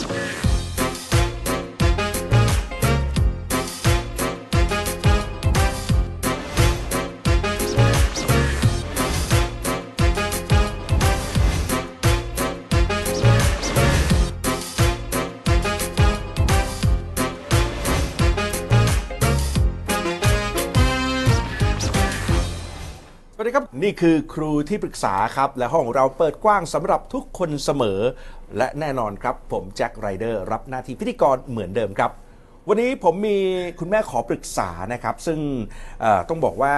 สวั นี่คือครูที่ปรึกษาครับ และห้องเราเปิดกว้างสำหรับทุกคนเสมอ และแน่นอนครับ ผมแจ็คไรเดอร์รับหน้าที่พิธีกรเหมือนเดิมครับ วันนี้ผมมีคุณแม่ขอปรึกษานะครับ ซึ่งต้องบอกว่า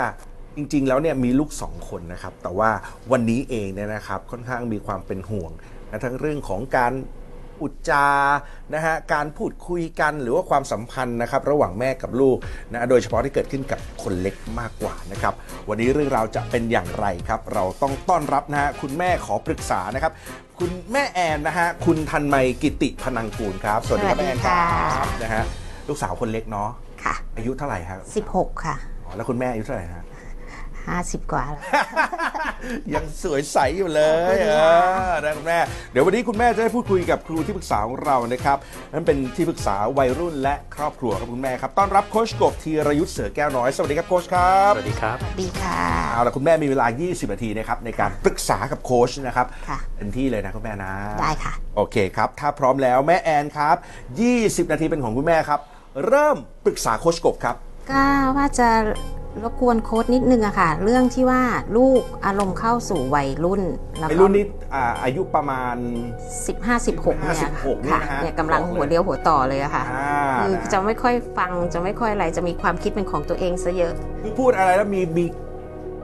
จริง ๆ แล้วเนี่ยมีลูกสองคนนะครับ แต่ว่าวันนี้เองเนี่ยนะครับค่อนข้างมีความเป็นห่วงทั้งเรื่องของการ อุจจานะฮะการพูดคุยกันหรือว่าความสัมพันธ์นะครับระหว่างแม่กับลูกนะโดยเฉพาะที่เกิดขึ้นกับคนเล็กมากกว่านะครับวันนี้เรื่องราวจะเป็นอย่างไรครับเราต้องต้อนรับนะฮะคุณแม่ขอปรึกษานะครับคุณแม่แอนนะฮะคุณทันไมยกิติพนังกูลครับสวัสดีครับสวัแม่สดีแอนครัค่ะบนะฮะลูกสาวคนเล็กเนาะค่ะอายุเท่าไหร่ครับ16 ค่ะอ๋อแล้วคุณแม่อายุเท่าไหร่ฮะ 50 กว่าแล้ว ยังสวยใสอยู่เลยขอบคุณเอค่ะอนะคุณแม่ เดี๋ยววันนี้คุณแม่จะได้พูดคุยกับครูที่ปรึกษาของเรานะครับนั่นเป็นที่ปรึกษาวัยรุ่นและครอบครัวครับคุณแม่ครับต้อนรับโคชกบธีรยุทธ์เสือแก้วน้อยสวัสดีครับโคชครับสวัสดีครับสวัสดีค่ะ เอาละคุณแม่มีเวลา 20 นาทีนะครับในการปรึกษากับโคชนะครับค่ะเต็มที่เลยนะคุณแม่นะ ได้ค่ะ โอเคครับ ถ้าพร้อมแล้วแม่แอนครับ 20 นาทีเป็นของคุณแม่ครับ เริ่มปรึกษาโคชกบครับ ก็ว่าจะ รบกวนโค้ดนิดนึงอะค่ะ เรื่องที่ว่าลูกอารมณ์เข้าสู่วัยรุ่นแล้วในก็รุ่นนี้อ่าอายุประมาณ15 16เนี่ยค่ะ16นี่ค่ะนะฮะ เนี่ยกำลังหัวเดียวหัวต่อเลยอะค่ะอ่าคือนะจะไม่ค่อยฟังจะไม่ค่อยอะไรจะมีความคิดเป็นของตัวเองซะเยอะ คือพูดอะไรแล้วมีมี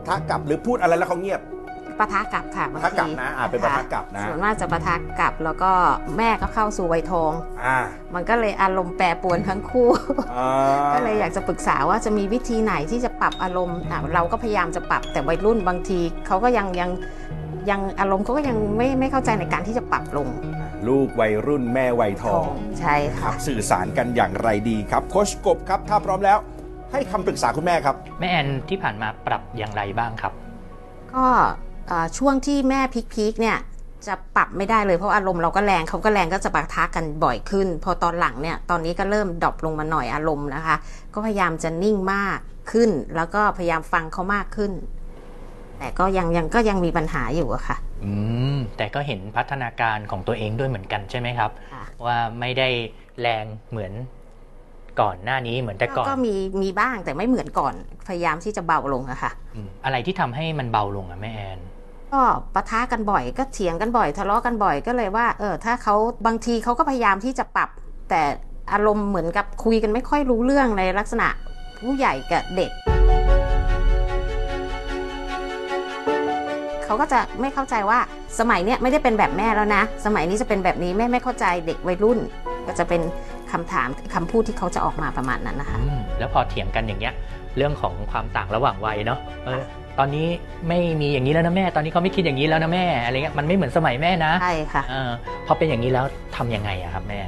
ทักกลับหรือพูดอะไรแล้วเขาเงียบ ปะทะกลับค่ะบางปะทะกลับทีนะอ่าเป็นปะทะกลับนะ ส่วนมากจะปะทะกลับแล้วก็แม่ก็เข้าสู่วัยทอง อ่ามันก็เลยอารมณ์แปรปรวนทั้งคู่ อ่าก็เลยอยากจะปรึกษาว่าจะมีวิธีไหนที่จะปรับอารมณ์อะเราก็พยายามจะปรับแต่วัยรุ่นบางทีเขาก็ยังยังยังอารมณ์เขาก็ยังไม่ไม่เข้าใจในการที่จะปรับลงลูกวัยรุ่นแม่วัยทองใช่คค่ะรับสื่อสารกันอย่างไรดีครับโคชกบครับ ถ้าพร้อมแล้ว ให้คำปรึกษาคุณแม่ครับ แม่แอนที่ผ่านมาปรับอย่างไรบ้างครับ ก็เอ่อ ช่วงที่แม่ peak ๆเนี่ยจะปรับไม่ได้เลยเพราะอารมณ์เราก็แรงเขาก็แรงก็จะปะทะกันบ่อยขึ้น พอตอนหลังเนี่ยตอนนี้ก็เริ่ม drop ลงมาหน่อยอารมณ์นะคะ ก็พยายามจะนิ่งมากขึ้น แล้วก็พยายามฟังเขามากขึ้น แต่ก็ยังยังก็ยังมีปัญหาอยู่อะค่ะ อืมแต่ก็เห็นพัฒนาการของตัวเองด้วยเหมือนกันใช่ไหมครับค่ะว่าไม่ได้แรงเหมือนก่อนหน้านี้เหมือนแต่ก่อนก็มีมีบ้างแต่ไม่เหมือนก่อนพยายามที่จะเบาลงอะค่ะอืมอะไรที่ทำให้มันเบาลงอะแม่แอน ก็ปะทะกันบ่อยก็เถียงกันบ่อย ทะเลาะกันบ่อยก็เลยว่าเออถ้าเขาบางทีเขาก็พยายามที่จะปรับ แต่อารมณ์เหมือนกับคุยกันไม่ค่อยรู้เรื่องในลักษณะผู้ใหญ่กับเด็กเขาก็จะไม่เข้าใจว่าสมัยเนี้ยไม่ได้เป็นแบบแม่แล้วนะ สมัยนี้จะเป็นแบบนี้แม่ไม่เข้าใจเด็กวัยรุ่น ก็จะเป็นคำถามคำพูดที่เขาจะออกมาประมาณนั้นนะคะแล้วพอเถียงกันอย่างเงี้ยเรื่องของความต่างระหว่างวัยเนาะ ตอนนี้ไม่มีอย่างนี้แล้วนะแม่ ตอนนี้เขาไม่คิดอย่างนี้แล้วนะแม่อะไรเงี้ยมันไม่เหมือนสมัยแม่นะใช่ค่ะเออพอเป็นอย่างนี้แล้วทำยังไงอะครับแม่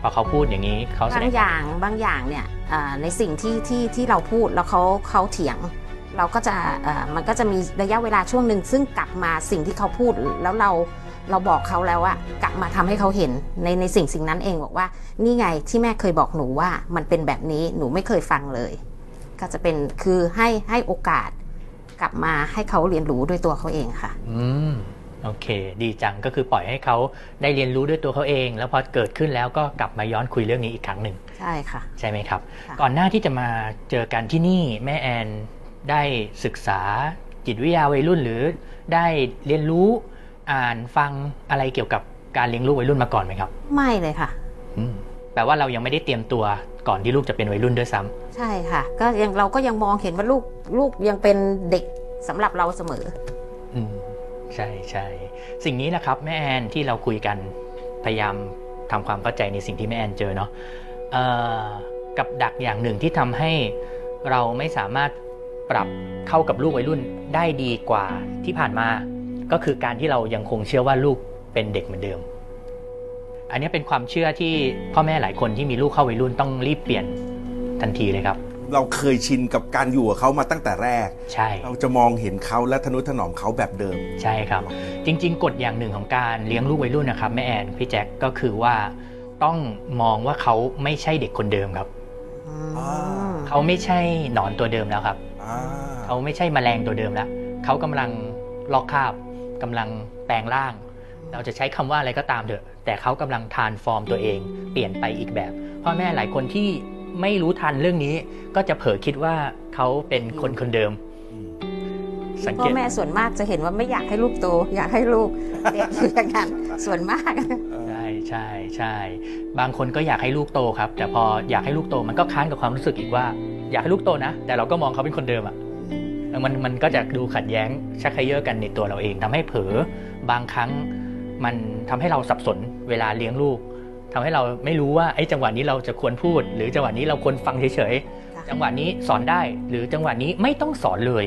พอเขาพูดอย่างนี้เขาแสบาดงงอย่างบางอย่างเนี่ยอ่าในสิ่งที่ที่ที่เราพูดแล้วเขาเขาเถียง เราก็จะเอ่อมันก็จะมีระยะเวลาช่วงหนึ่งซึ่งกลับมาสิ่งที่เขาพูดแล้วเราเราบอกเขาแล้วว่ากลับมาทำให้เขาเห็นในในสิ่งสิ่งนั้นเองบอกว่า นี่ไงที่แม่เคยบอกหนูว่ามันเป็นแบบนี้หนูไม่เคยฟังเลย ก็จะเป็นคือให้ให้โอกาส กลับมาให้เขาเรียนรู้ด้วยตัวเขาเองค่ะ อืมโอเค ดีจังก็คือปล่อยให้เขาได้เรียนรู้ด้วยตัวเขาเอง แล้วพอเกิดขึ้นแล้วก็กลับมาย้อนคุยเรื่องนี้อีกครั้งหนึ่งใช่ค่ะ ใช่ไหมครับ ค่ะ ก่อนหน้าที่จะมาเจอกันที่นี่แม่แอนได้ศึกษาจิตวิทยาวัยรุ่นหรือได้เรียนรู้อ่านฟังอะไรเกี่ยวกับการเลี้ยงลูกวัยรุ่นมาก่อนไหมครับไม่เลยค่ะ อืมแปลว่าเรายังไม่ได้เตรียมตัวก่อนที่ลูกจะเป็นวัยรุ่นด้วยซ้ำ ใช่ค่ะ ก็ยังเราก็ยังมองเห็นว่าลูกลูกยังเป็นเด็กสำหรับเราเสมอ อืมใช่ใช่สิ่งนี้นะครับแม่แอนที่เราคุยกันพยายามทำความเข้าใจในสิ่งที่แม่แอนเจอเนาะกับดักอย่างหนึ่งที่ทำให้เราไม่สามารถปรับเข้ากับลูกวัยรุ่นได้ดีกว่าที่ผ่านมา ก็คือการที่เรายังคงเชื่อว่าลูกเป็นเด็กเหมือนเดิม อันนี้เป็นความเชื่อที่พ่อแม่หลายคนที่มีลูกเข้าวัยรุ่นต้องรีบเปลี่ยน ทันทีเลยครับ เราเคยชินกับการอยู่กับเขามาตั้งแต่แรก ใช่ เราจะมองเห็นเขาและทนุถนอมเขาแบบเดิม ใช่ครับ จริง ๆ กฎอย่างหนึ่งของการเลี้ยงลูกวัยรุ่นนะครับแม่แอนพี่แจ็คก็คือว่าต้องมองว่าเขาไม่ใช่เด็กคนเดิมครับอ่าเขาไม่ใช่หนอนตัวเดิมแล้วครับอ่าเขาไม่ใช่แมลงตัวเดิมแล้วเขากำลังลอกคราบกำลังแปลงร่าง เราจะใช้คำว่าอะไรก็ตามเถอะ แต่เขากำลังทานฟอร์มตัวเอง เปลี่ยนไปอีกแบบพ่อแม่หลายคนที่ ไม่รู้ทันเรื่องนี้ ก็จะเผลอคิดว่าเขาเป็นคนคนเดิมอืมสังพ่เกอตแม่ส่วนมากจะเห็นว่าไม่อยากให้ลูกโต อยากให้ลูกเด็กอยู่อย่างนั้นส่วนมาก ใช่ใช่ใช่บางคนก็อยากให้ลูกโตครับ แต่พออยากให้ลูกโตมันก็ค้านกับความรู้สึกอีกว่า อยากให้ลูกโตนะ แต่เราก็มองเขาเป็นคนเดิมอะ มันมันก็จะดูขัดแย้งชักเขยอกันในตัวเราเองทำให้เผลอบางครั้งมันทำให้เราสับสนเวลาเลี้ยงลูก ทำให้เราไม่รู้ว่าไอ้จังหวะนี้เราจะควรพูด หรือจังหวะนี้เราควรฟังเฉยค่ะๆจังหวะนี้สอนได้หรือจังหวะนี้ไม่ต้องสอนเลย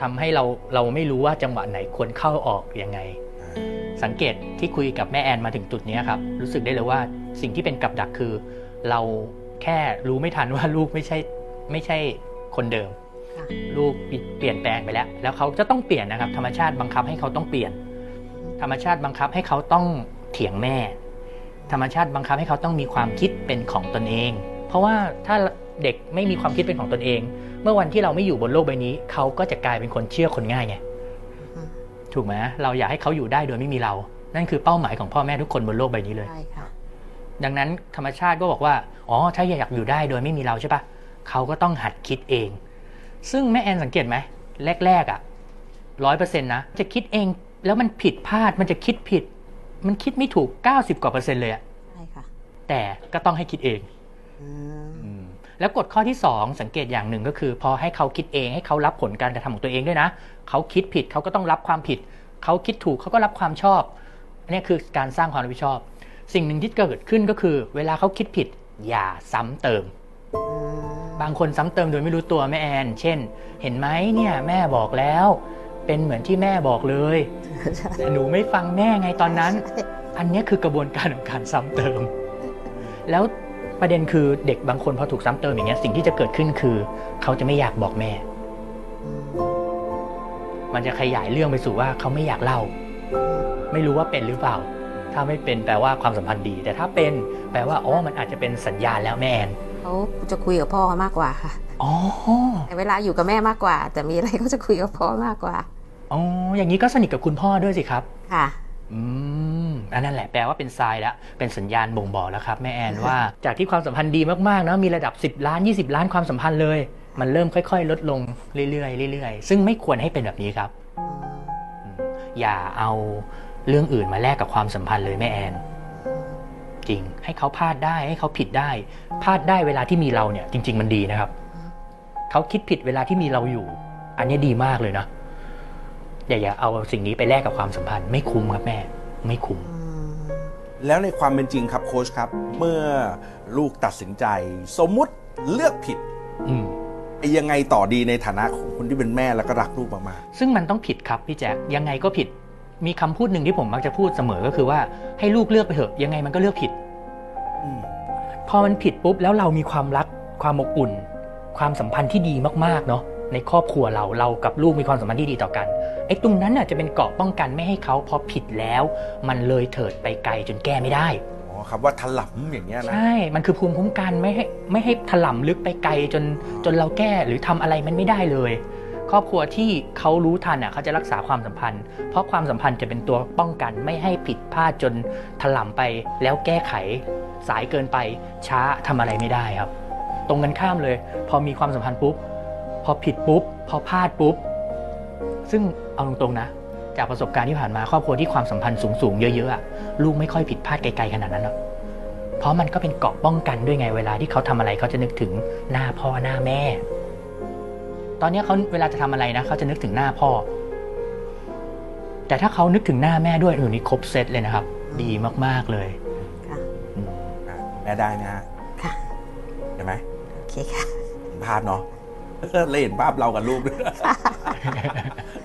ทำให้เราเราไม่รู้ว่าจังหวะไหนควรเข้าออกยังไง สังเกตที่คุยกับแม่แอนมาถึงจุดนี้ครับรู้สึกได้เลยว่าสิ่งที่เป็นกับดักคือ เราแค่รู้ไม่ทันว่าลูกไม่ใช่ไม่ใช่คนเดิมค่ะลูกเปลี่ยนแปลงไปแล้ว แล้วเขาจะต้องเปลี่ยนนะครับ ธรรมชาติบังคับให้เขาต้องเปลี่ยน ธรรมชาติบังคับให้เขาต้องเถียงแม่ ธรรมชาติบังคับให้เขาต้องมีความคิดเป็นของตนเอง เพราะว่าถ้าเด็กไม่มีความคิดเป็นของตนเอง เมื่อวันที่เราไม่อยู่บนโลกใบนี้ เขาก็จะกลายเป็นคนเชื่อคนง่ายไงอืมถูกไหมเราอยากให้เขาอยู่ได้โดยไม่มีเรา นั่นคือเป้าหมายของพ่อแม่ทุกคนบนโลกใบนี้เลยใช่ค่ะดังนั้นธรรมชาติก็บอกว่า อ๋อ ถ้าอยากอยู่ได้โดยไม่มีเราใช่ปะเขาก็ต้องหัดคิดเอง ซึ่งแม่แอนสังเกตไหม แรกๆอะร้อยเปอร์เซ็นต์นะ จะคิดเองแล้วมันผิดพลาด มันจะคิดผิด มันคิดไม่ถูก 90 กว่าเปอร์เซ็นต์เลยอะใช่ค่ะ แต่ก็ต้องให้คิดเองอืมแล้วกฎข้อที่ 2 สังเกตอย่างหนึ่งก็คือ พอให้เขาคิดเองให้เขารับผลการกระทำของตัวเองด้วยนะ เขาคิดผิดเขาก็ต้องรับความผิด เขาคิดถูกเขาก็รับความชอบอันนี้คือการสร้างความรับผิดชอบ สิ่งหนึ่งที่เกิดขึ้นก็คือ เวลาเขาคิดผิด อย่าซ้ำเติมอืมบางคนซ้ำเติมโดยไม่รู้ตัวแม่แอน เช่น เห็นไหมเนี่ยแม่บอกแล้ว เป็นเหมือนที่แม่บอกเลยแต่หนูไม่ฟังแม่ไงตอนนั้น อันเนี้ยคือกระบวนการของการซ้ำเติม แล้วประเด็นคือเด็กบางคนพอถูกซ้ำเติมอย่างเงี้ยสิ่งที่จะเกิดขึ้นคือ เขาจะไม่อยากบอกแม่อืมมันจะขยายเรื่องไปสู่ว่าเขาไม่อยากเล่า ไม่รู้ว่าเป็นหรือเปล่า ถ้าไม่เป็นแปลว่าความสัมพันธ์ดี แต่ถ้าเป็นแปลว่าอ๋อมันอาจจะเป็นสัญญาณแล้วแม่แอนเขาจะคุยกับพ่อมากกว่าค่ะอ๋อแต่เวลาอยู่กับแม่มากกว่า แต่มีอะไรก็จะคุยกับพ่อมากกว่าอ๋ออย่างนี้ก็สนิทกับคุณพ่อด้วยสิครับค่ะอืมอันนั้นแหละแปลว่าเป็นทรายแล้วเป็นสัญญาณบ่งบอกแล้วครับแม่แอนว่าจากที่ความสัมพันธ์ดีมากๆนะมีระดับ 10 ล้าน 20 ล้านความสัมพันธ์เลย มันเริ่มค่อย ๆ ลดลงเรื่อยๆเรื่อยๆ ซึ่งไม่ควรให้เป็นแบบนี้ครับอืมอืมอย่าเอา เรื่องอื่นมาแลกกับความสัมพันธ์เลยแม่แอนจริง ให้เขาพลาดได้ให้เขาผิดได้พลาดได้เวลาที่มีเราเนี่ย จริง ๆ มันดีนะครับเขาคิดผิดเวลาที่มีเราอยู่ อันนี้ดีมากเลยนะอย่าอย่าเอาสิ่งนี้ไปแลกกับความสัมพันธ์ ไม่คุ้มครับแม่ ไม่คุ้มอืมแล้วในความเป็นจริงครับโค้ชครับ เมื่อลูกตัดสินใจ สมมุติเลือกผิด อืมยังไงต่อดีในฐานะของคนที่เป็นแม่แล้วก็รักลูกมากซึ่งมันต้องผิดครับพี่แจ๊คยังไงก็ผิด มีคำพูดหนึ่งที่ผมมักจะพูดเสมอก็คือว่าให้ลูกเลือกไปเถอะยังไงมันก็เลือกผิดๆอืมพอมันผิดปุ๊บแล้วเรามีความรักความอบอุ่น ความสัมพันธ์ที่ดีมากๆเนาะในครอบครัวเราเรากับลูกมีความสัมพันธ์ที่ดีต่อกันไอ้ตรงนั้นน่ะจะเป็นเกราะป้องกันไม่ให้เขาพอผิดแล้ว มันเลยเถิดไปไกลจนแก้ไม่ได้อ๋อครับว่าถลำอย่างเงี้ยนะใช่ มันคือภูมิคุ้มกันไม่ให้ไม่ให้ถล่ำลึกไปไกลจนจนเราแก้หรือทำอะไรมันไม่ได้เลย ครอบครัวที่เขารู้ทันอะเขาจะรักษาความสัมพันธ์ เพราะความสัมพันธ์จะเป็นตัวป้องกันไม่ให้ผิดพลาดจนถล่ำไป แล้วแก้ไขสายเกินไปช้าทำอะไรไม่ได้ครับ ตรงกันข้ามเลย พอมีความสัมพันธ์ปุ๊บพอผิดปุ๊บพอพลาดปุ๊บ ซึ่งเอาตรงๆนะ จากประสบการณ์ที่ผ่านมาครอบครัวที่ความสัมพันธ์สูงๆเยอะๆอะลูกไม่ค่อยผิดพลาดไกลๆขนาดนั้นหรอกเพราะมันก็เป็นเกราะป้องกันด้วยไงเวลาที่เขาทำอะไรเขาจะนึกถึงหน้าพ่อหน้าแม่ ตอนนี้เขาเวลาจะทำอะไรนะเขาจะนึกถึงหน้าพ่อ แต่ถ้าเขานึกถึงหน้าแม่ด้วยเออนี่ครบเซตเลยนะครับ ดีมากๆเลยค่ะอืมอะแม่ได้นะฮะค่ะเห็นไหมโอเคค่ะเห็นภาพเนาะเลยเห็นภาพเรากับลูกด้วย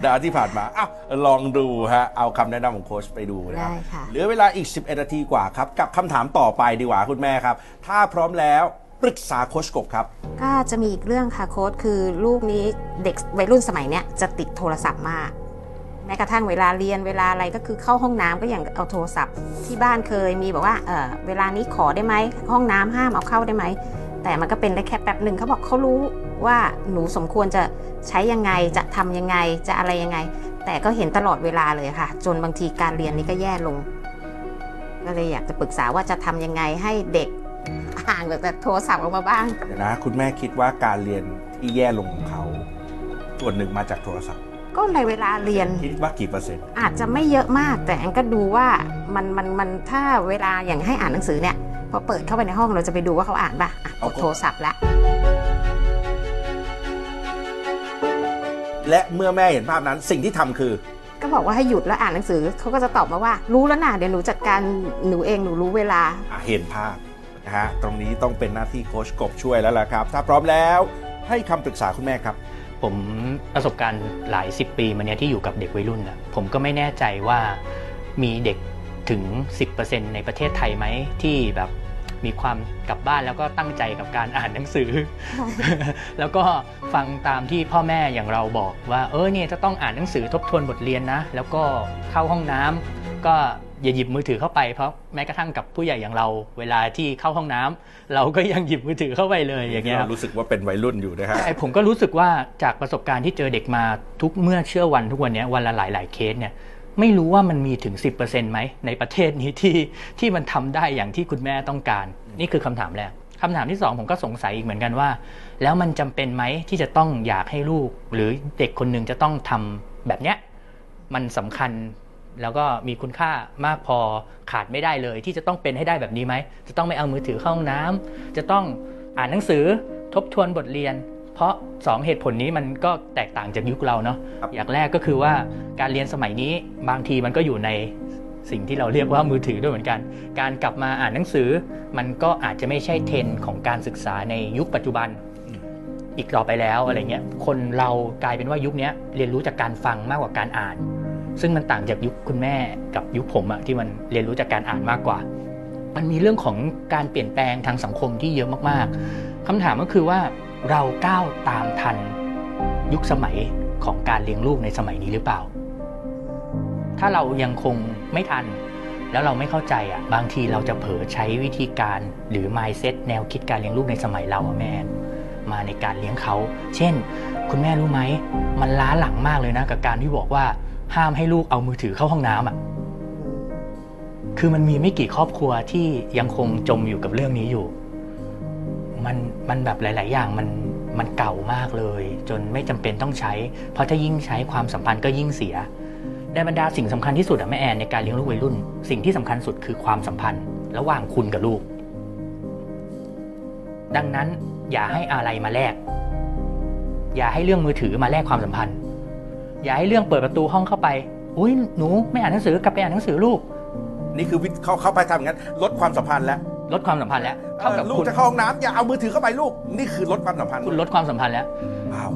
ดาวที่ผ่านมาอ้าวลองดูฮะ เอาคำแนะนำของโค้ชไปดูนะครับได้ค่ะเหลือเวลาอีก 11 นาทีกว่าครับ กับคำถามต่อไปดีกว่าคุณแม่ครับ ถ้าพร้อมแล้ว ปรึกษาโคชกบครับ ก็จะมีอีกเรื่องค่ะโค้ดคือลูกนี้เด็กวัยรุ่นสมัยเนี้ยจะติดโทรศัพท์มาก แม้กระทั่งเวลาเรียนเวลาอะไรก็คือเข้าห้องน้ำก็อย่างเอาโทรศัพท์ ที่บ้านเคยมีบอกว่าเออเวลานี้ขอได้ไหมห้องน้ำห้ามเอาเข้าได้ไหมแต่มันก็เป็นได้แค่แป๊บหนึ่งเขาบอกเขารู้ว่าหนูสมควรจะใช้ยังไงจะทำยังไงจะอะไรยังไง แต่ก็เห็นตลอดเวลาเลยค่ะ จนบางทีการเรียนนี้ก็แย่ลง ก็เลยอยากจะปรึกษาว่าจะทำยังไงให้เด็ก ห่างจากโทรศัพท์ออกมาบ้าง เดี๋ยวนะ คุณแม่คิดว่าการเรียนที่แย่ลงของเขา ส่วนหนึ่งมาจากโทรศัพท์ ก็ในเวลาเรียน คิดว่ากี่เปอร์เซ็นต์ อาจจะไม่เยอะมาก แต่แอนก็ดูว่ามันมันมันถ้าเวลาอย่างให้อ่านหนังสือเนี่ยพอเปิดเข้าไปในห้องเราจะไปดูว่าเขาอ่านป่ะอะกดโทรศัพท์ละและเมื่อแม่เห็นภาพนั้นสิ่งที่ทำคือ ก็บอกว่าให้หยุดแล้วอ่านหนังสือเขาก็จะตอบมาว่า รู้แล้วนะเดี๋ยวหนูจัดการหนูเองหนูรู้เวลาอะเห็นภาพ นะฮะตรงนี้ต้องเป็นหน้าที่โค้ชกบช่วยแล้วล่ะครับ ถ้าพร้อมแล้วให้คำปรึกษาคุณแม่ครับ ผมประสบการณ์หลายสิบปีมาเนี้ยที่อยู่กับเด็กวัยรุ่นนะผมก็ไม่แน่ใจว่ามีเด็กถึง 10%ในประเทศไทยไหมที่แบบมีความกลับบ้านแล้วก็ตั้งใจกับการอ่านหนังสือ แล้วก็ฟังตามที่พ่อแม่อย่างเราบอกว่า เออเนี่ยจะต้องอ่านหนังสือทบทวนบทเรียนนะ แล้วก็เข้าห้องน้ำก็ อย่าหยิบมือถือเข้าไปเพราะแม้กระทั่งกับผู้ใหญ่อย่างเรา เวลาที่เข้าห้องน้ำเราก็ยังหยิบมือถือเข้าไปเลยอย่างเงี้ยครับรู้สึกว่าเป็นวัยรุ่นอยู่นะฮะใช่ผมก็รู้สึกว่าจากประสบการณ์ที่เจอเด็กมาทุกเมื่อเชื่อวันทุกวันเนี้ยวันละหลายหลาย ๆ เคสเนี่ยไม่รู้ว่ามันมีถึง 10%ไหมในประเทศนี้ที่ที่มันทำได้อย่างที่คุณแม่ต้องการ นี่คือคำถามแรกคำถามที่สองผมก็สงสัยอีกเหมือนกันว่า แล้วมันจำเป็นไหมที่จะต้องอยากให้ลูก หรือเด็กคนหนึ่งจะต้องทำแบบเนี้ยมันสำคัญ แล้วก็มีคุณค่ามากพอขาดไม่ได้เลย ที่จะต้องเป็นให้ได้แบบนี้ไหม จะต้องไม่เอามือถือเข้าห้องน้ำจะต้องอ่านหนังสือทบทวนบทเรียน เพราะ 2 เหตุผลนี้มันก็แตกต่างจากยุคเราเนาะครับอย่างแรกก็คือว่าการเรียนสมัยนี้บางทีมันก็อยู่ในสิ่งที่เราเรียกว่ามือถือด้วยเหมือนกัน การกลับมาอ่านหนังสือ มันก็อาจจะไม่ใช่เทรนด์ของการศึกษาในยุคปัจจุบันอีกต่อไปแล้วอะไรเงี้ย คนเรากลายเป็นว่ายุคเนี้ยเรียนรู้จากการฟังมากกว่าการอ่าน ซึ่งมันต่างจากยุคคุณแม่กับยุคผมอะที่มันเรียนรู้จากการอ่านมากกว่า มันมีเรื่องของการเปลี่ยนแปลงทางสังคมที่เยอะมากๆคำถามก็คือว่าเราก้าวตามทันยุคสมัยของการเลี้ยงลูกในสมัยนี้หรือเปล่า ถ้าเรายังคงไม่ทัน แล้วเราไม่เข้าใจอะบางทีเราจะเผลอใช้วิธีการหรือ mindset แนวคิดการเลี้ยงลูกในสมัยเราอะแม่มาในการเลี้ยงเขา เช่น คุณแม่รู้ไหม มันล้าหลังมากเลยนะ กับการที่บอกว่า ห้ามให้ลูกเอามือถือเข้าห้องน้ำอะคือมันมีไม่กี่ครอบครัวที่ยังคงจมอยู่กับเรื่องนี้อยู่ มันมันแบบหลาย ๆ อย่างมันมันเก่ามากเลย จนไม่จำเป็นต้องใช้ เพราะถ้ายิ่งใช้ความสัมพันธ์ก็ยิ่งเสียในบรรดาสิ่งสำคัญที่สุดอะแม่แอนในการเลี้ยงลูกวัยรุ่น สิ่งที่สำคัญสุดคือความสัมพันธ์ ระหว่างคุณกับลูก ดังนั้นอย่าให้อะไรมาแลกอย่าให้เรื่องมือถือมาแลกความสัมพันธ์ อย่าให้เรื่องเปิดประตูห้องเข้าไป อุ้ยหนูไม่อ่านหนังสือกลับไปอ่านหนังสือลูก นี่คือวิธีเขาเข้าไปทำอย่างนั้น ลดความสัมพันธ์แล้วลดความสัมพันธ์แล้วเท่ากับเออลูกคุณจะเข้าห้องน้ำอย่าเอามือถือเข้าไปลูก นี่คือลดความสัมพันธ์คุณลดความสัมพันธ์แล้วว้าว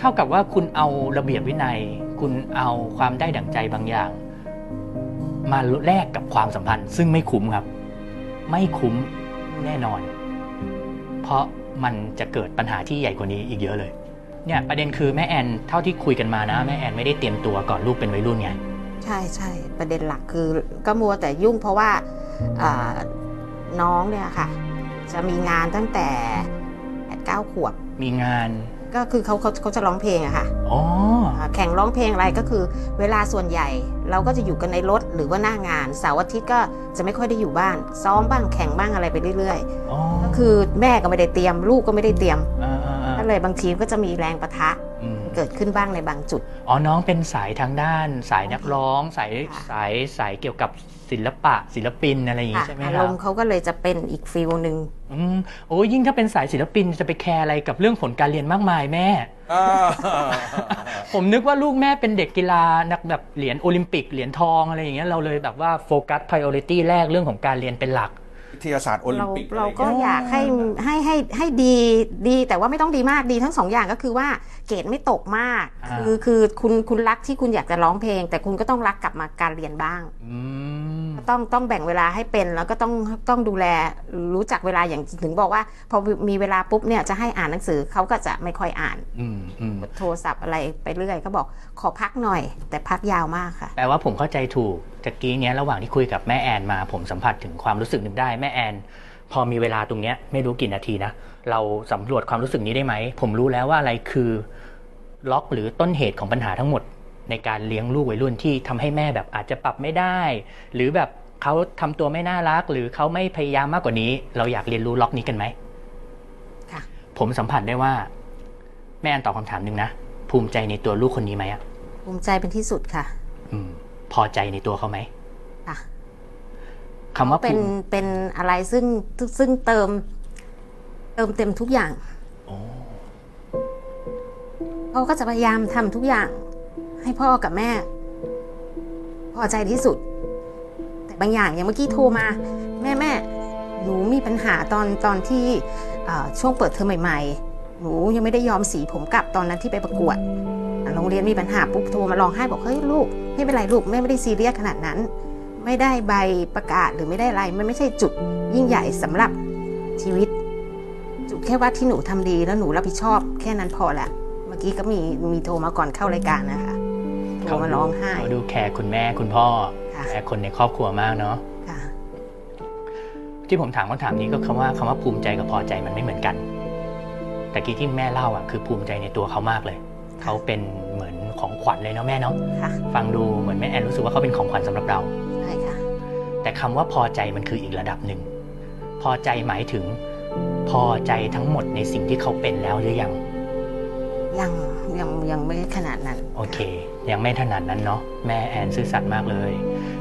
เท่ากับว่าคุณเอาระเบียบวินัย คุณเอาความได้ดั่งใจบางอย่าง มาแลกกับความสัมพันธ์ ซึ่งไม่คุ้มครับ ไม่คุ้มแน่นอน เพราะมันจะเกิดปัญหาที่ใหญ่กว่านี้อีกเยอะเลย เนี่ยประเด็นคือแม่แอนเท่าที่คุยกันมานะแม่แอนไม่ได้เตรียมตัวก่อนลูกเป็นวัยรุ่นไงใช่ใช่ประเด็นหลักคือก็มัวแต่ยุ่งเพราะว่าอ่าน้องเนี่ยค่ะ จะมีงานตั้งแต่แปดเก้าขวบ มีงาน ก็คือเขาเขาเขาจะร้องเพลงอะค่ะอ๋ออ่าแข่งร้องเพลงอะไรก็คือ เวลาส่วนใหญ่ เราก็จะอยู่กันในรถหรือว่าหน้างานเสาร์อาทิตย์ก็จะไม่ค่อยได้อยู่บ้าน ซ้อมบ้างแข่งบ้างอะไรไปเรื่อยอ๋อๆก็คือแม่ก็ไม่ได้เตรียม ลูกก็ไม่ได้เตรียมอ่าอ่าอ่าก็ เลยบางทีก็จะมีแรงประทะอืมเกิดขึ้นบ้างในบางจุด อ๋อ น้องเป็นสายทางด้าน สายนักร้อง สายค่ะสายสายเกี่ยวกับศิลปะ ศิลปินอะไรอย่างงี้ค่ะใช่ไหมอาครรับมณ์เขาก็เลยจะเป็นอีกฟิลหนึ่งอืมโอ้ยยิ่งถ้าเป็นสายศิลปินจะไปแคร์อะไรกับเรื่องผลการเรียนมากมายแม่อ่าผมนึกว่าลูกแม่เป็นเด็กกีฬานักแบบเหรียญโอลิมปิกเหรียญทองอะไรอย่างเงี้ยเราเลยแบบว่าโฟกัส priority แรกเรื่องของการเรียนเป็นหลักวิ ทยาศาสตร์โอลิมเราปิกเราก็ะไอย่งงี้อยากให้ให้ให้ให้ดีดีแต่ว่าไม่ต้องดีมากดีทั้งสองอย่างก็คือว่าเกรดไม่ตกมาก อ่า คือคือคุณคุณรักที่คุณอยากจะร้องเพลง แต่คุณก็ต้องรักกลับมาการเรียนบ้าง อืม ต้องต้องแบ่งเวลาให้เป็นแล้วก็ต้องต้องดูแลรู้จักเวลาอย่างถึงบอกว่า พอมีเวลาปุ๊บเนี่ยจะให้อ่านหนังสือเขาก็จะไม่ค่อยอ่านอืมอืมโทรศัพท์อะไรไปเรื่อยก็บอกขอพักหน่อย แต่พักยาวมากค่ะ แปลว่าผมเข้าใจถูกตะกี้เนี้ยระหว่างที่คุยกับแม่แอนมา ผมสัมผัสถึงความรู้สึกหนึ่งได้แม่แอน พอมีเวลาตรงเนี้ยไม่รู้กี่นาทีนะ เราสำรวจความรู้สึกนี้ได้ไหม ผมรู้แล้วว่าอะไรคือล็อกหรือต้นเหตุของปัญหาทั้งหมด ในการเลี้ยงลูกวัยรุ่นที่ทำให้แม่แบบอาจจะปรับไม่ได้ หรือแบบเขาทำตัวไม่น่ารัก หรือเขาไม่พยายามมากกว่านี้ เราอยากเรียนรู้ล็อกนี้กันไหมค่ะผมสัมผัสได้ว่า แม่แอนตอบคำถามหนึ่งนะ ภูมิใจในตัวลูกคนนี้ไหมอะภูมิใจเป็นที่สุดค่ะ อืม พอใจในตัวเขาไหมค่ะ คำว่าเป็นภูมิเป็นอะไรซึ่งซึ่งเติม เติมเต็มทุกอย่างโอ้เขาก็จะพยายามทำทุกอย่าง ให้พ่อกับแม่ พอใจที่สุด แต่บางอย่างอย่างเมื่อกี้โทรมา แม่แม่หนูมีปัญหาตอนตอนที่เอ่อช่วงเปิดเทอมใหม่ๆ หนูยังไม่ได้ยอมสีผมกลับตอนนั้นที่ไปประกวดอะโรงเรียนมีปัญหาปุ๊บโทรมาร้องไห้บอกเฮ้ยลูก ไม่เป็นไรลูกแม่ไม่ได้ซีเรียสขนาดนั้น ไม่ได้ใบประกาศหรือไม่ได้อะไรมันไม่ใช่จุดยิ่งใหญ่สำหรับชีวิต จุดแค่ว่าที่หนูทำดีแล้วหนูรับผิดชอบ แค่นั้นพอละเมื่อกี้ก็มีมีโทรมาก่อนเข้ารายการนะคะโทรมาร้องไห้เขาดูแคร์คุณแม่คุณพ่อค่ะแคร์คนในครอบครัวมากเนาะค่ะที่ผมถามคำถามนี้ก็คำว่าคำว่าภูมิใจกับพอใจมันไม่เหมือนกัน แต่กี้ที่แม่เล่าอะคือภูมิใจในตัวเขามากเลย เขาเป็นเหมือนของขวัญเลยเนาะแม่เนาะค่ะฟังดูเหมือนแม่แอนรู้สึกว่าเขาเป็นของขวัญสำหรับเราใช่ ค่ะแต่คำว่าพอใจมันคืออีกระดับหนึ่ง พอใจหมายถึง พอใจทั้งหมดในสิ่งที่เขาเป็นแล้วหรือยัง ยังยังยังไม่ขนาดนั้น โอเค ยังไม่ถนัดนั้นเนาะแม่แอนซื่อสัตย์มากเลย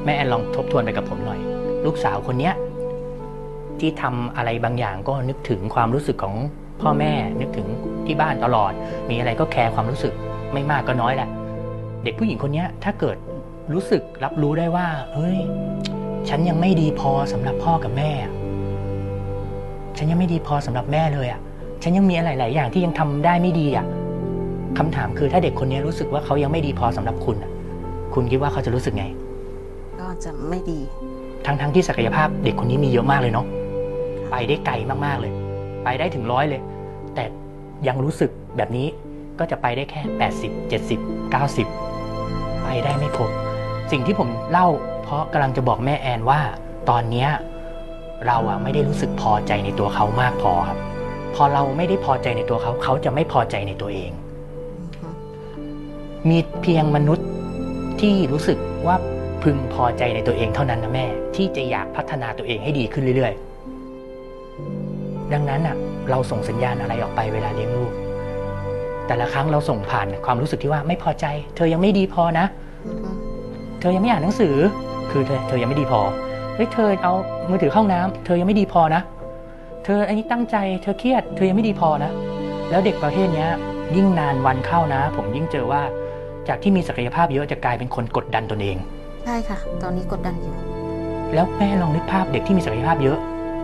แม่แอนลองทบทวนไปกับผมหน่อย ลูกสาวคนเนี้ยที่ทำอะไรบางอย่างก็นึกถึงความรู้สึกของพ่อแม่นึกถึงที่บ้านตลอด มีอะไรก็แคร์ความรู้สึกไม่มากก็น้อยแหละ เด็กผู้หญิงคนเนี้ยถ้าเกิดรู้สึกรับรู้ได้ว่า เฮ้ย ฉันยังไม่ดีพอสำหรับพ่อกับแม่อะฉันยังไม่ดีพอสำหรับแม่เลยอะ ฉันยังมีอะไรหลายอย่างที่ยังทำได้ไม่ดีอะคำถามคือถ้าเด็กคนนี้รู้สึกว่าเขายังไม่ดีพอสำหรับคุณน่ะ คุณคิดว่าเขาจะรู้สึกไง ก็จะไม่ดี ทั้งทั้งที่ศักยภาพเด็กคนนี้มีเยอะมากเลยเนาะ ไปได้ไกลมากๆเลย ไปได้ถึงร้อยเลย แต่ยังรู้สึกแบบนี้ก็จะไปได้แค่ 80 70 90 ไปได้ไม่ครบ สิ่งที่ผมเล่าเพ ราะกำลังจะบอกแม่แอนว่า ตอนเนี้ยเราอะไม่ได้รู้สึกพอใจในตัวเขามากพอครับ พอเราไม่ได้พอใจในตัวเขา เขาจะไม่พอใจในตัวเอง มีเพียงมนุษย์ที่รู้สึกว่าพึงพอใจในตัวเองเท่านั้นนะแม่ ที่จะอยากพัฒนาตัวเองให้ดีขึ้นเรื่อยๆ ดังนั้นอะเราส่งสัญญาณอะไรออกไปเวลาเลี้ยงลูกแต่ละครั้งเราส่งผ่านความรู้สึกที่ว่าไม่พอใจ เธอยังไม่ดีพอนะ เธอยังไม่อ่านหนังสือ คือเธอเธอยังไม่ดีพอเฮ้ยเธอเอามือถือเข้าห้องน้ำเธอยังไม่ดีพอนะ เธออันนี้ตั้งใจเธอเครียด เธอยังไม่ดีพอนะ แล้วเด็กประเภทเนี้ยยิ่งนานวันเข้านะ ผมยิ่งเจอว่าจากที่มีศักยภาพเยอะจะกลายเป็นคนกดดันตนเอง ใช่ค่ะ ตอนนี้กดดันอยู่แล้วแม่ลองนึกภาพเด็กที่มีศักยภาพเยอะ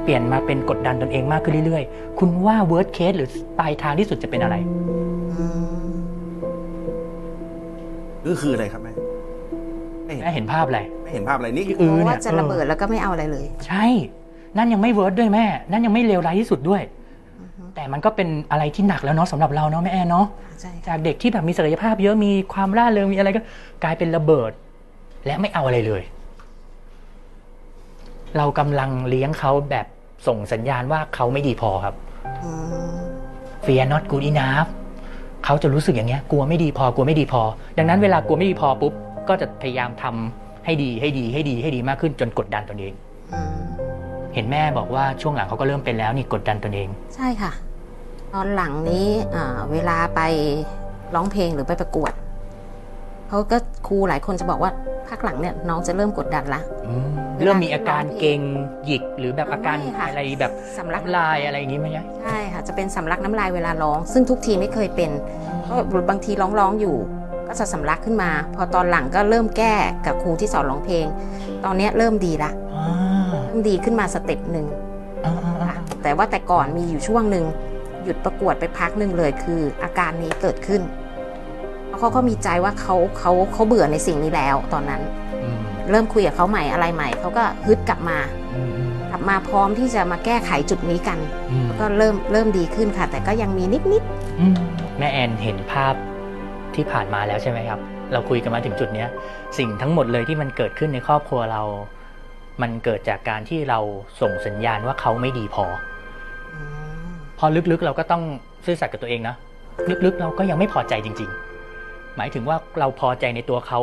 เปลี่ยนมาเป็นกดดันตนเองมากขึ้นเรื่อยๆ คุณว่า worst case หรือปลายทางที่สุดจะเป็นอะไรอืมก็คืออะไรครับแม่ไม่เห็นแม่เห็นภาพอะไร ไม่เห็นภาพอะไรนี่เออเพราะเนี่ว่ายจะระเบิดแล้วก็ไม่เอาอะไรเลยใช่ นั่นยังไม่ worst ด้วยแม่ นั่นยังไม่เลวร้ายที่สุดด้วยแต่มันก็เป็นอะไรที่หนักแล้วเนาะสำหรับเราเนาะแม่แอนเนาะ ใช่ค่ะจากเด็กที่แบบมีศักยภาพเยอะมีความร่าเริงมีอะไรก็กลายเป็นระเบิด และไม่เอาอะไรเลย เรากำลังเลี้ยงเขาแบบส่งสัญญาณว่าเขาไม่ดีพอครับ อืม fear not good enough เขาจะรู้สึกอย่างเงี้ย กลัวไม่ดีพอกลัวไม่ดีพอ ดังนั้นเวลากลัวไม่ดีพอปุ๊บ ก็จะพยายามทำ ให้ดีให้ดีให้ดีให้ดีมากขึ้นจนกดดันตนเองอืมเห็นแม่บอกว่าช่วงหลังเขาก็เริ่มเป็นแล้วนี่กดดันตนเอง ใช่ค่ะ ตอนหลังนี้อ่าเวลาไปร้องเพลงหรือไปประกวดเขาก็ครูหลายคนจะบอกว่าพักหลังเนี่ยน้องจะเริ่มกดดันละอืมเริ่มมีอาการเกร็งหยิกหรือแบบอาการไม่ค่ะอะไรแบบสำลักน้ำลายอะไรอย่างงี้ไหมยะใช่ค่ะจะเป็นสำลักน้ำลายเวลาร้อง ซึ่งทุกทีไม่เคยเป็นเพราะบางทีร้องร้องๆอยู่ ก็จะสำลักขึ้นมา พอตอนหลังก็เริ่มแก้กับครูที่สอนร้องเพลง ตอนเนี้ยเริ่มดีละอ่าเริ่มดีขึ้นมา step หนึ่งอ่าอ่าอ่าค่ะแต่ว่าแต่ก่อนมีอยู่ช่วงหนึ่งหยุดประกวดไปพักหนึ่งเลยคือ อาการนี้เกิดขึ้นเพราะเขาก็มีใจว่าเขาเขาเขาเบื่อในสิ่งนี้แล้วตอนนั้นอืมเริ่มคุยกับเขาใหม่อะไรใหม่เขาก็ฮึดกลับมาอืมกลับมาพร้อมที่จะมาแก้ไขจุดนี้กันอืมก็เริ่มเริ่มดีขึ้นค่ะ แต่ก็ยังมีนิดนิดอืมแม่แอนเห็นภาพ ที่ผ่านมาแล้วใช่ไหมครับ เราคุยกันมาถึงจุดเนี้ยสิ่งทั้งหมดเลยที่มันเกิดขึ้นในครอบครัวเรา มันเกิดจากการที่เราส่งสัญญาณว่าเขาไม่ดีพอ พอลึกๆเราก็ต้องซื่อสัตย์กับตัวเองนะลึกๆเราก็ยังไม่พอใจจริง ๆ หมายถึงว่าเราพอใจในตัวเขา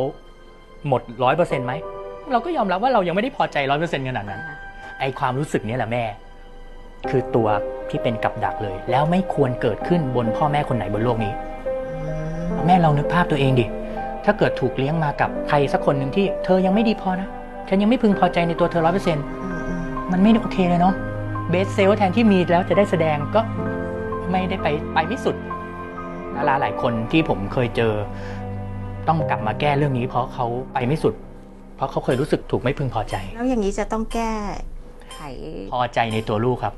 หมดร้อยเปอร์เซ็นต์ไหมเราก็ยอมรับว่าเรายังไม่ได้พอใจร้อยเปอร์เซ็นต์ขนาดนั้น ไอความรู้สึกนี้แหละแม่ คือตัวที่เป็นกับดักเลย แล้วไม่ควรเกิดขึ้นบนพ่อแม่คนไหนบนโลกนี้ แม่เรานึกภาพตัวเองดิ ถ้าเกิดถูกเลี้ยงมากับใครสักคนหนึ่งที่เธอยังไม่ดีพอนะ ฉันยังไม่พึงพอใจในตัวเธอร้อยเปอร์เซ็นต์อืมอืมมันไม่โอเคเลยเนาะ เบสเซลแทนที่มีแล้วจะได้แสดงก็ไม่ได้ไปไปไม่สุด ดาราหลายคนที่ผมเคยเจอ ต้องกลับมาแก้เรื่องนี้ เพราะเขาไปไม่สุด เพราะเขาเคยรู้สึกถูกไม่พึงพอใจ แล้วอย่างนี้จะต้องแก้ไข พอใจในตัวลูกครับ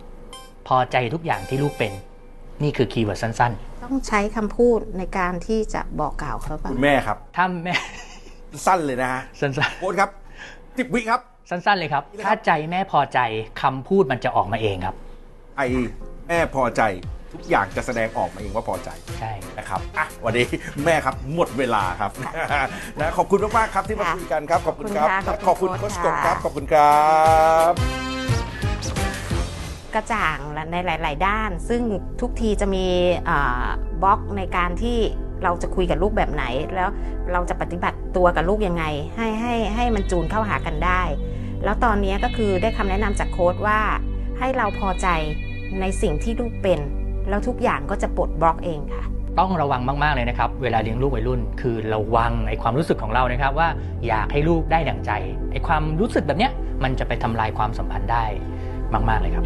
พอใจทุกอย่างที่ลูกเป็น นี่คือคีย์เวิร์ดสั้น ต้องใช้คำพูดในการที่จะบอกกล่าวเขาบ้างคุณแม่ครับ ๆ ถ้าแม่ สั้นเลยนะฮะสั้นโค้ดครับสิบวิครับ ๆ สั้น ๆ เลยครับ ถ้าใจแม่พอใจคำพูดมันจะออกมาเองครับ ไอแม่พอใจทุกอย่างจะแสดงออกมาเองว่าพอใจ ใช่ นะครับอะวันนี้แม่ครับหมดเวลาครับนะขอบคุณมากๆครับที่มาค่ะคุยกันครับ ขอบคุณครับขอบคุณค่ะขอบคุณขโคอบชคุณกค่ะบครับ ขอบคุณครับ กระจ่างในหลาย ๆ ด้าน ซึ่งทุกทีจะมีบล็อกในการที่เราจะคุยกับลูกแบบไหน แล้วเราจะปฏิบัติตัวกับลูกยังไง ให้ให้ให้มันจูนเข้าหากันได้ แล้วตอนนี้ก็คือได้คำแนะนำจากโค้ดว่าให้เราพอใจในสิ่งที่ลูกเป็น แล้วทุกอย่างก็จะปลดบล็อกเองค่ะ ต้องระวังมาก ๆ เลยนะครับ เวลาเลี้ยงลูกวัยรุ่น คือระวังไอ้ความรู้สึกของเรานะครับ ว่าอยากให้ลูกได้ดั่งใจไอ้ความรู้สึกแบบเนี้ยมันจะไปทำลายความสัมพันธ์ได้มาก ๆ เลยครับ